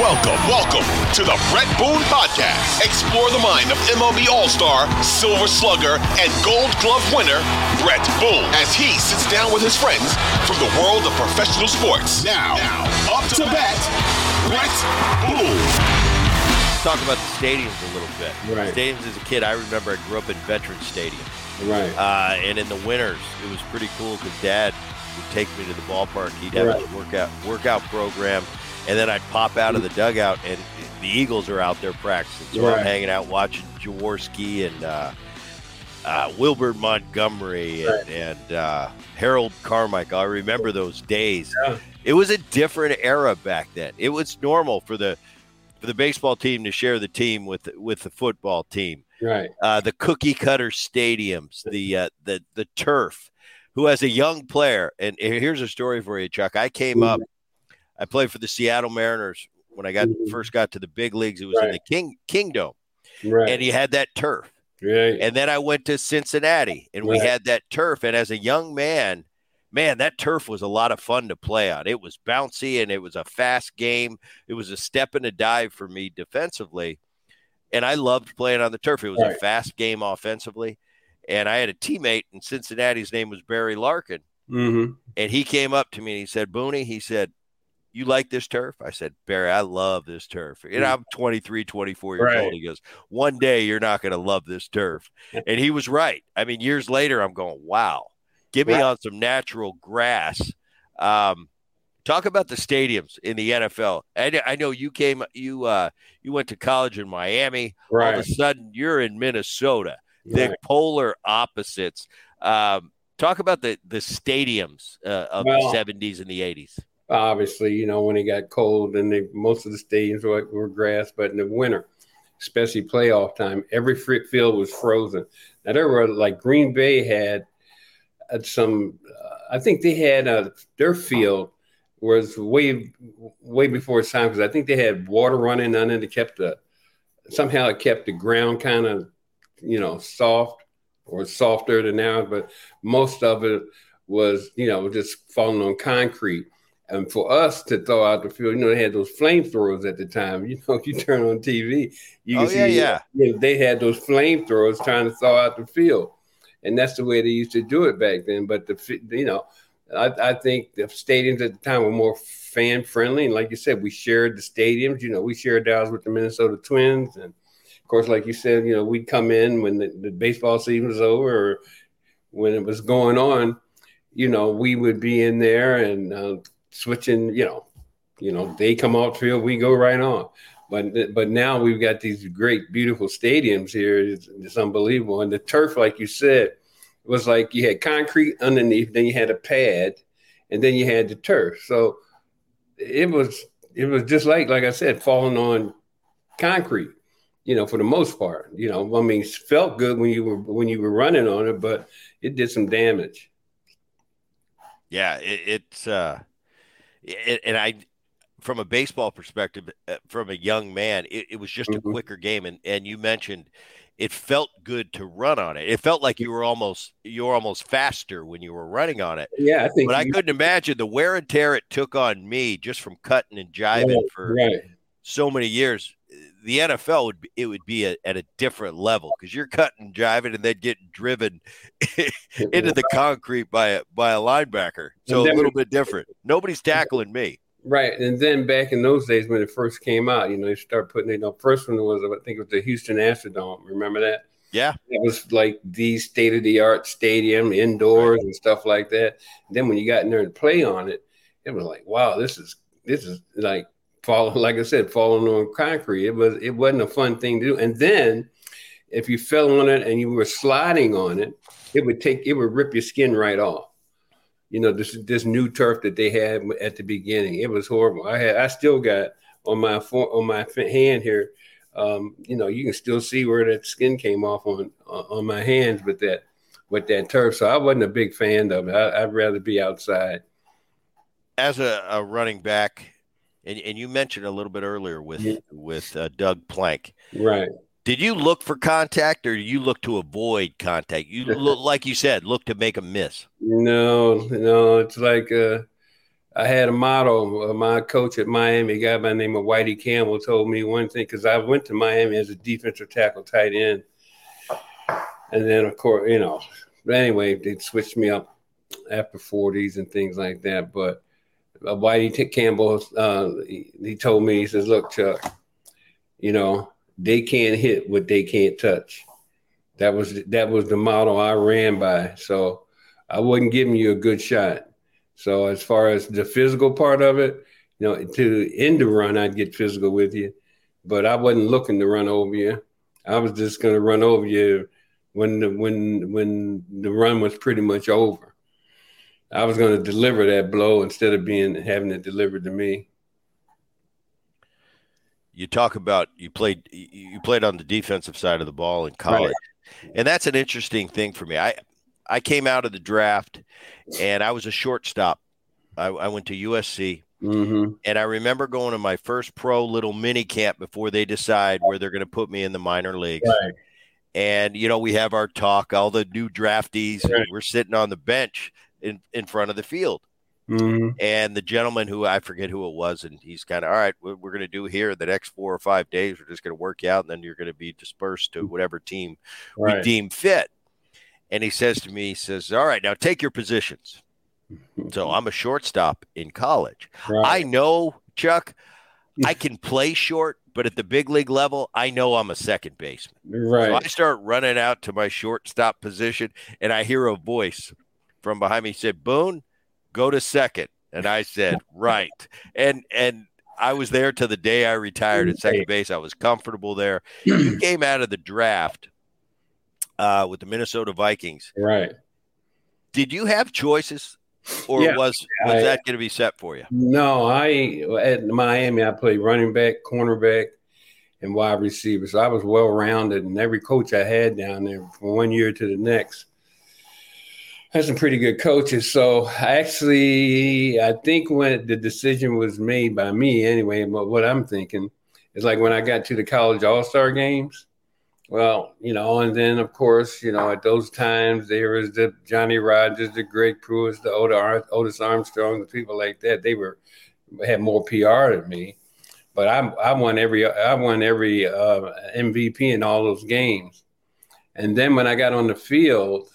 Welcome, welcome to the Bret Boone Podcast. Explore the mind of MLB All Star, Silver Slugger, and Gold Glove winner, Bret Boone, as he sits down with his friends from the world of professional sports. Now, now up to bat, Bret Boone. Talk about the stadiums a little bit. Right. Stadiums as a kid, I remember I grew up in Veterans Stadium. Right. Uh, and in the winters, it was pretty cool because Dad would take me to the ballpark. He'd have Right. a workout workout program, and then I'd pop out of the dugout, and the Eagles are out there practicing. So I'm hanging out watching Jaworski and uh, uh, Wilbert Montgomery and, and uh, Harold Carmichael. I remember those days. Yeah. It was a different era back then. It was normal for the for the baseball team to share the team with with the football team Right. uh, the cookie cutter stadiums, the uh, the the turf. Who has a young player? And here's a story for you, Chuck. I came up. I played for the Seattle Mariners when I got Mhm. first got to the big leagues. It was in the King Kingdome, Right. and he had that turf. right. And then I went to Cincinnati, and we had that turf. And as a young man, man, that turf was a lot of fun to play on. It was bouncy and it was a fast game. It was a step and a dive for me defensively. And I loved playing on the turf. It was a fast game offensively. And I had a teammate in Cincinnati. His name was Barry Larkin. mm-hmm. And he came up to me and he said, Booney, he said, you like this turf? I said, Barry, I love this turf. You know, I'm 23, 24 years Right. old. He goes, one day you're not going to love this turf. and he was right. I mean, years later, I'm going, wow, give me Right. on some natural grass. Um, talk about the stadiums in the NFL. I, I know you came, you, uh, you went to college in Miami. All of a sudden you're in Minnesota, the Right. polar opposites. Um, talk about the, the stadiums uh, of Well, the 70s and the 80s. Obviously, you know, when it got cold and they, most of the stadiums were, were grass, but in the winter, especially playoff time, every field was frozen. Now, there were like Green Bay had some, uh, I think they had uh, their field was way, way before its time because I think they had water running on it. It kept the, somehow it kept the ground kind of, you know, soft or softer than now, but most of it was, you know, just falling on concrete. And for us to throw out the field, you know, they had those flamethrowers at the time. You know, if you turn on TV, you can Oh, see yeah, yeah. you know, they had those flamethrowers trying to thaw out the field. And that's the way they used to do it back then. But the you know, I, I think the stadiums at the time were more fan friendly. And like you said, we shared the stadiums. You know, we shared ours with the Minnesota Twins. And of course, like you said, you know, we'd come in when the, the baseball season was over or when it was going on, you know, we would be in there and uh, switching, you know, you know, they come off field, we go right on. But but now we've got these great, beautiful stadiums here. It's, it's unbelievable. And the turf, like you said, was like you had concrete underneath, then you had a pad, and then you had the turf. So it was it was just like like I said, falling on concrete. You know, for the most part. You know, I mean, it felt good when you were when you were running on it, but it did some damage. Yeah, it, it's uh, it, and I, from a baseball perspective, uh, from a young man, it, it was just a Mhm. quicker game, and and you mentioned it felt good to run on it. It felt like you were almost you were almost faster when you were running on it. Yeah, I think. But I couldn't imagine the wear and tear it took on me just from cutting and jiving right, for right. so many years. The NFL would be, it would be a, at a different level because you're cutting, driving, and then getting driven into the concrete by a by a linebacker. So a little bit different. Nobody's tackling me. Right, and then back in those days when it first came out, you know, they start putting it. You know, first one was I think it was the Houston Astrodome. Remember that? Yeah, it was like the state of the art stadium, indoors right. and stuff like that. And then when you got in there and play on it, it was like, wow, this is this is like falling, like I said, falling on concrete. It was it wasn't a fun thing to do. And then if you fell on it and you were sliding on it, it would take it would rip your skin right off. You know, this this new turf that they had at the beginning, it was horrible. I had I still got on my on my hand here. Um, you know, you can still see where that skin came off on on my hands with that with that turf. So I wasn't a big fan of it. I, would rather be outside. As a, a running back, and, and you mentioned a little bit earlier with yeah. with uh, Doug Plank. Right. Did you look for contact, or you look to avoid contact? You look like you said, look to make a miss. No, no, it's like uh, I had a motto. Uh, my coach at Miami, a guy by the name of Whitey Campbell, told me one thing because I went to Miami as a defensive tackle, tight end, and then of course, you know, but anyway, they switched me up after 40s and things like that. But uh, Whitey Campbell, uh, he, he, told me, he says, "Look, Chuck, you know they can't hit what they can't touch." That was that was the model I ran by. So I wasn't giving you a good shot. So as far as the physical part of it, you know, to end the run, I'd get physical with you, but I wasn't looking to run over you. I was just going to run over you when the when when the run was pretty much over. I was going to deliver that blow instead of being having it delivered to me. You talk about you played you played on the defensive side of the ball in college, right. and that's an interesting thing for me. I I came out of the draft, and I was a shortstop. I, I went to USC, mm-hmm. and I remember going to my first pro little mini camp before they decide where they're going to put me in the minor leagues. Right. And you know, we have our talk. All the new draftees, right. we're sitting on the bench in, in front of the field. Mm-hmm. And the gentleman who I forget who it was, and he's kind of all right. What we're going to do here the next four or five days, we're just going to work you out, and then you're going to be dispersed to whatever team right. we deem fit. And he says to me, he says, "All right, now take your positions." so I'm a shortstop in college. Right. I know, Chuck, I can play short, but at the big league level, I know I'm a second baseman. Right. So I start running out to my shortstop position, and I hear a voice from behind me said, Boone, go to second. And I said, right. And and I was there to the day I retired at second base. I was comfortable there. You came out of the draft uh, with the Minnesota Vikings. Right. Did you have choices? Or yeah, was was I, that going to be set for you? No, I at Miami I played running back, cornerback, and wide receiver. So I was well rounded, and every coach I had down there from one year to the next had some pretty good coaches. So actually, I think when the decision was made by me anyway, but what I'm thinking is like when I got to the college all star games. Well, you know, and then of course, you know, at those times there was the Johnny Rodgers, the Greg Pruitts, the Otis Armstrong, the people like that. They were had more PR than me, but I, I won every I won every uh, MVP in all those games. And then when I got on the field,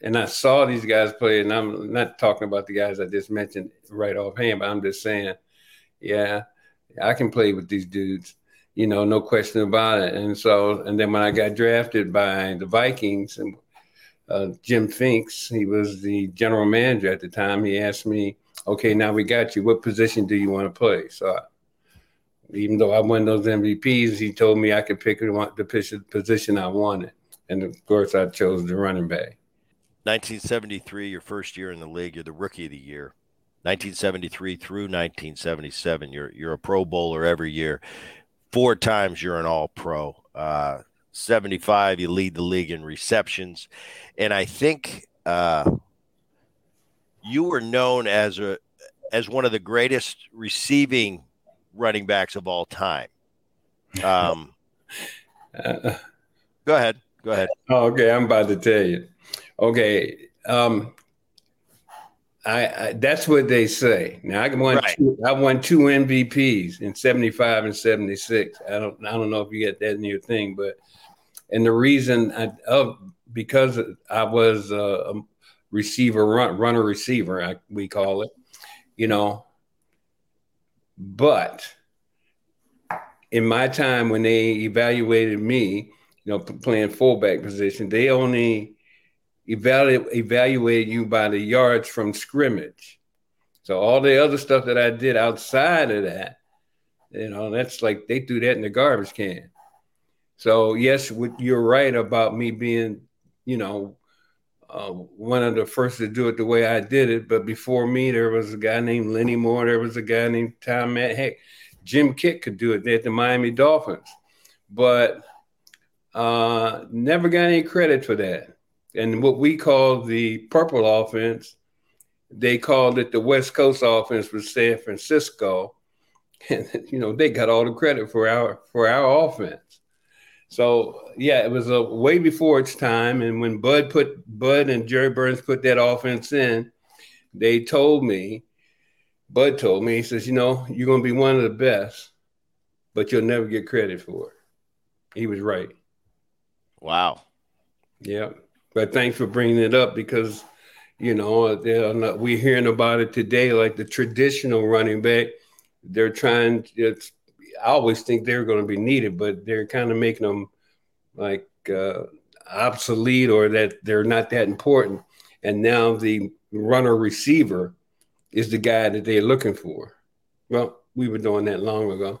and I saw these guys play, and I'm not talking about the guys I just mentioned right offhand, but I'm just saying, yeah, I can play with these dudes, you know, no question about it. And so, and then when I got drafted by the Vikings and uh, Jim Finks, he was the general manager at the time. He asked me, "Okay, now we got you. What position do you want to play?" So, I, even though I won those MVPs, he told me I could pick the position I wanted, and of course, I chose the running back. 1973, your first year in the league, you're the rookie of the year. 1973 through 1977, you're you're a Pro Bowler every year. Four times you're an All Pro. Uh, 75, you lead the league in receptions, and I think uh, you were known as a as one of the greatest receiving running backs of all time. Um, uh, go ahead. Go ahead. Oh, okay, I'm about to tell you. Okay. Um, I, I, that's what they say. Now I won right. two, I won two MVPs in 75 and 76. I don't I don't know if you get that in your thing, but and the reason I uh, because I was a receiver run, runner receiver I, we call it, you know. But in my time when they evaluated me, you know, playing fullback position, they only evaluate evaluate you by the yards from scrimmage. So all the other stuff that I did outside of that, you know, that's like they threw that in the garbage can. So yes, you're right about me being, you know, uh, one of the first to do it the way I did it. But before me, there was a guy named Lenny Moore. There was a guy named Tom Matte. Heck, Jim Kiick could do it at the Miami Dolphins, but uh, never got any credit for that and what we call the purple offense, they called it the West Coast offense with San Francisco. And you know, they got all the credit for our for our offense. So yeah, it was a way before its time. And when Bud put Bud and Jerry Burns put that offense in, they told me, Bud told me, he says, you know, you're gonna be one of the best, but you'll never get credit for it. He was right. Wow. Yeah. But thanks for bringing it up because, you know, not, we're hearing about it today, like the traditional running back. They're trying. It's. I always think they're going to be needed, but they're kind of making them like uh, obsolete or that they're not that important. And now the runner receiver is the guy that they're looking for. Well, we were doing that long ago.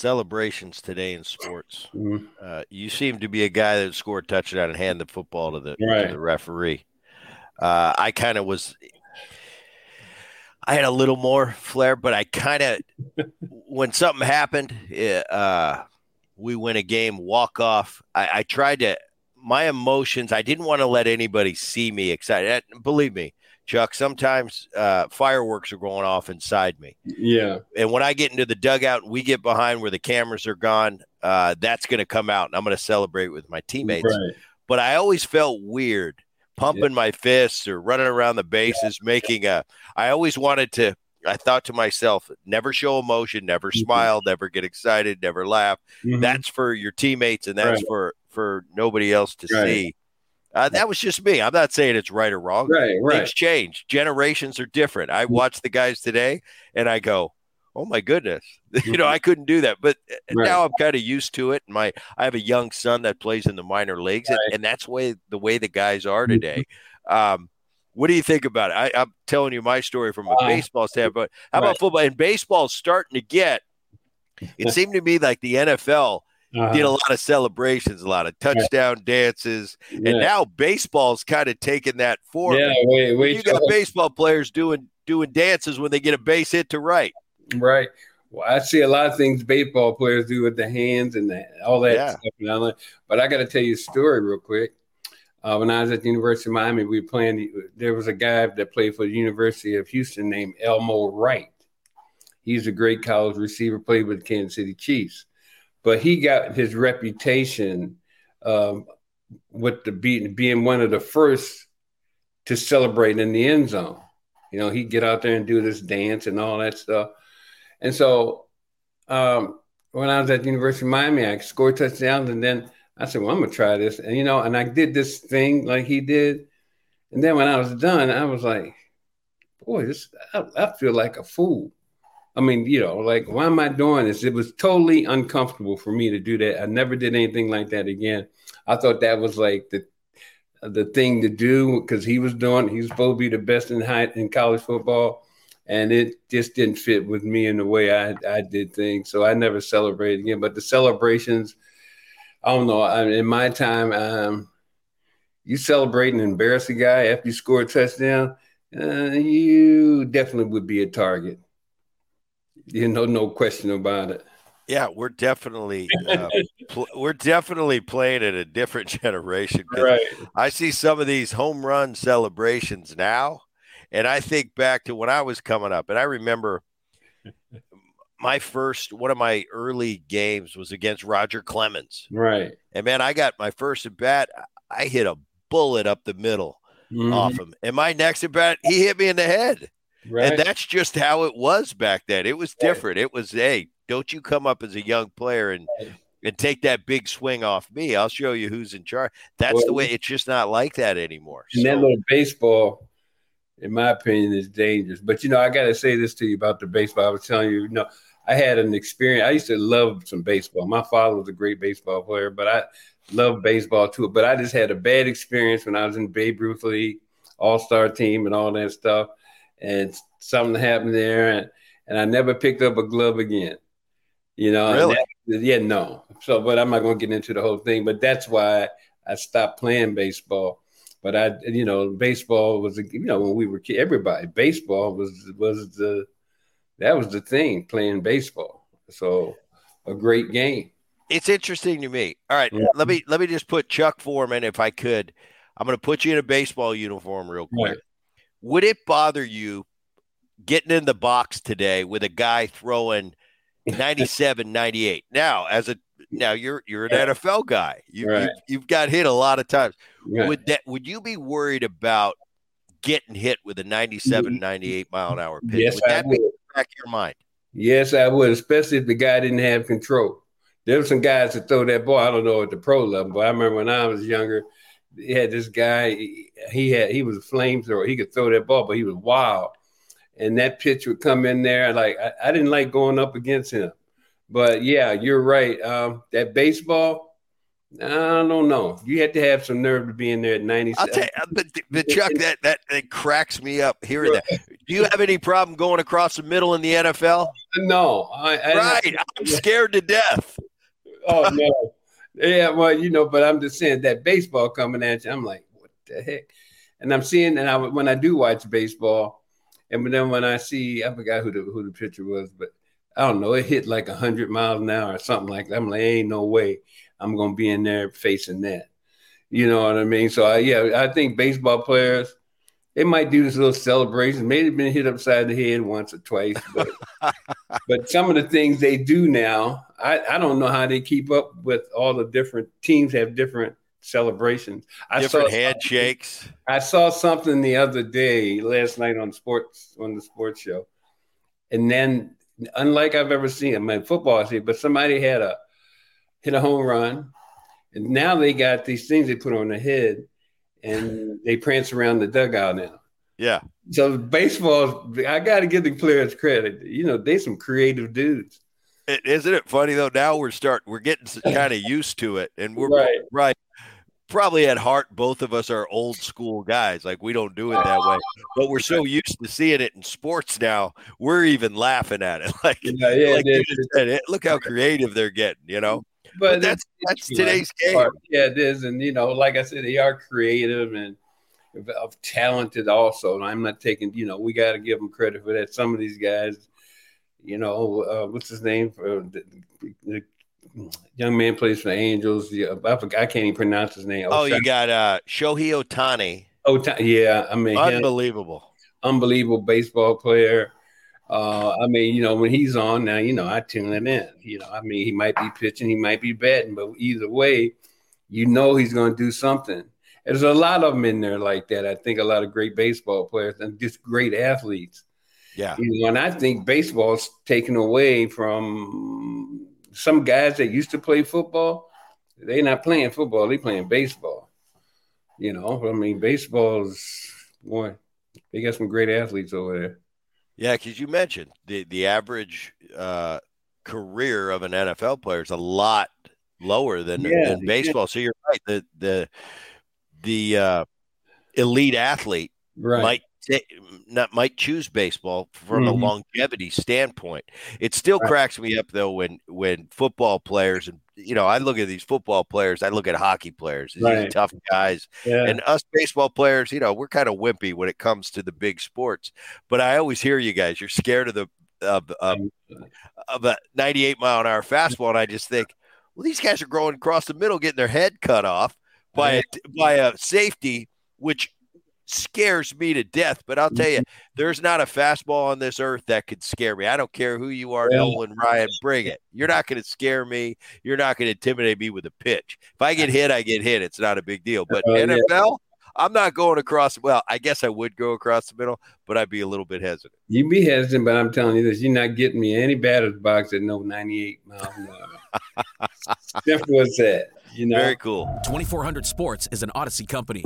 celebrations today in sports. Mm-hmm. Uh, you seem to be a guy that scored a touchdown and hand the football to the, right. to the referee. Uh, I kind of was. I had a little more flair, but I kind of, when something happened, uh, we win a game, walk off. I, I tried to, my emotions. I didn't want to let anybody see me excited. Believe me, Chuck, sometimes uh, fireworks are going off inside me. Yeah. And when I get into the dugout and we get behind where the cameras are gone, uh, that's going to come out and I'm going to celebrate with my teammates. Right. But I always felt weird pumping yeah. my fists or running around the bases, yeah. making a. I always wanted to. I thought to myself, never show emotion, never mm-hmm. smile, never get excited, never laugh. Mm-hmm. That's for your teammates and that's right. for for nobody else to right. see. Uh, that was just me. I'm not saying it's right or wrong. Right, right. Things change. Generations are different. I mm. watch the guys today and I go, "Oh my goodness!" you know, I couldn't do that. But uh, right. now I'm kind of used to it. My I have a young son that plays in the minor leagues, right. and, and, that's way the way the guys are mm-hmm. today. Um, what do you think about it? I, am telling you my story from a uh, baseball standpoint. How right. about football? And baseball's starting to get. It seemed to me like the NFL uh-huh. did a lot of celebrations, a lot of touchdown yeah. dances, and yeah. now baseball's kind of taking that form. Yeah, wait, wait. You got baseball players doing doing dances when they get a base hit to right. Right. Well, I see a lot of things baseball players do with the hands and the, all that yeah. stuff. But I got to tell you a story real quick. Uh, when I was at the University of Miami, we were playing. There was a guy that played for the University of Houston named Elmo Wright. He's a great college receiver, played with the Kansas City Chiefs but he got his reputation um, with the being, one of the first to celebrate in the end zone. You know, he'd get out there and do this dance and all that stuff. And so um, when I was at the University of Miami, I scored touchdowns and then I said, well, I'm gonna try this. And you know, and I did this thing like he did. And then when I was done, I was like, boy, this I, I feel like a fool. I mean, you know, like, why am I doing this? It was totally uncomfortable for me to do that. I never did anything like that again. I thought that was like the the thing to do because he was doing. He was supposed to be the best in high in college football, and it just didn't fit with me in the way I I did things. So I never celebrated again. But the celebrations, I don't know. I, in my time, um, you celebrate and embarrass a guy after you score a touchdown uh, you definitely would be a target. You know, no question about it. Yeah, we're definitely uh, pl- we're definitely playing in a different generation. Right. I see some of these home run celebrations now, and I think back to when I was coming up, and I remember my first one of my early games was against Roger Clemens. Right. And man, I got my first at bat. I hit a bullet up the middle Mhm. off him, and my next at bat, he hit me in the head. Right. And that's just how it was back then. It was different. It was, hey, don't you come up as a young player and and take that big swing off me. I'll show you who's in charge. That's the way. It's just not like that anymore. And that little baseball, in my opinion, is dangerous. But you know, I got to say this to you about the baseball. I was telling you, you know, I had an experience. I used to love some baseball. My father was a great baseball player, but I love baseball too. But I just had a bad experience when I was in Babe Ruth League, All Star team, and all that stuff. And something happened there, and, and I never picked up a glove again. You know, Really? that- yeah, no. So, but I'm not going to get into the whole thing. But that's why I stopped playing baseball. But I, you know, baseball was, you know, when we were kids, everybody, baseball was was the that was the thing, playing baseball. So, a great game. it's interesting to me. All right, Yeah. let me let me just put Chuck Foreman, if I could. I'm going to put you in a baseball uniform real quick. Right. Would it bother you getting in the box today with a guy throwing 97, 98? Now, as a now you're you're an Yeah. NFL guy. You, Right. you you've got hit a lot of times. Right. Would that would you be worried about getting hit with a 97, 98 mile an hour pitch? Mm-hmm. Yes, would I that be in would. the back of your mind? Yes, I would, especially if the guy didn't have control. There were some guys that throw that ball. I don't know at the pro level, but I remember when I was younger, he had this guy. He had he was a flamethrower. He could throw that ball, but he was wild. And that pitch would come in there. Like I, I didn't like going up against him. But yeah, you're right. Um, that baseball, I don't know. You had to have some nerve to be in there at 90. I'll you, but, but Chuck, that, that that cracks me up hearing that. Do you have any problem going across the middle in the NFL? No, I, I Right, I'm scared to death. oh no. Yeah, well, you know, but I'm just saying that baseball coming at you, I'm like, what the heck? And I'm seeing, and I when I do watch baseball, and then when I see, I forgot who the who the pitcher was, but I don't know, it hit like hundred miles an hour or something like that. I'm like, ain't no way I'm gonna be in there facing that. You know what I mean? So I, yeah, I think baseball players. They might do this little celebration. Maybe they've been hit upside the head once or twice, but but some of the things they do now, I, I don't know how they keep up with all the different teams have different celebrations. I Different saw handshakes. I saw something the other day, last night on sports on the sports show, and then unlike I've ever seen, I mean football I see, but somebody had a hit a home run, and now they got these things they put on their head, and they prance around the dugout now. Yeah. So baseball, I got to give the players credit. You know, they some creative dudes. It, isn't it funny though? Now we're start we're getting kind of used to it, and we're Right. right. Probably at heart, both of us are old school guys. Like we don't do it that way, but we're so used to seeing it in sports now. We're even laughing at it. Like, Yeah, yeah, like it you is. said, it- look how creative they're getting. You know, But, but that's that's today's game. Yeah, it is, and you know, like I said, they are creative and of talented. Also, and I'm not taking. You know, we got to give them credit for that. Some of these guys, you know, uh, what's his name? Uh, the, the young man plays for the Angels. Yeah, I, forgot, I can't even pronounce his name. Oh, you got uh Shohei Ohtani. Oh, yeah. I mean, him- Unbelievable. unbelievable baseball player. Uh, I mean, you know, when he's on now, you know, I tune it in. You know, I mean, he might be pitching, he might be batting, but either way, you know, he's going to do something. There's a lot of them in there like that. I think a lot of great baseball players and just great athletes. Yeah. You know, and I think baseball's taken away from some guys that used to play football. They're not playing football; they're playing baseball. You know, I mean, baseball's boy. They got some great athletes over there. Yeah, because you mentioned the the average uh, career of an NFL player is a lot lower than, Yeah, than baseball. So you're right. The the the uh, elite athlete Right. might not might choose baseball from a Mhm. longevity standpoint. It still Right. cracks me up though when when football players and you know, I look at these football players, I look at hockey players, these Right. tough guys, Yeah. and us baseball players, you know, we're kind of wimpy when it comes to the big sports. But I always hear you guys, you're scared of the of of, um, of a 98 mile an hour fastball, and I just think, well, these guys are growing across the middle, getting their head cut off by a, by a safety, which scares me to death. But I'll tell you, mm-hmm. there's not a fastball on this earth that could scare me. I don't care who you are, Yeah. Nolan Ryan, bring it. You're not going to scare me. You're not going to intimidate me with a pitch. If I get hit, I get hit. It's not a big deal. But Oh, yeah. NFL, I'm not going across. Well, I guess I would go across the middle, but I'd be a little bit hesitant. You'd be hesitant, but I'm telling you this: you're not getting me any batter's box at no 98 miles an hour. Simple as that. You know. Very cool. 2400 Sports is an Audacy company.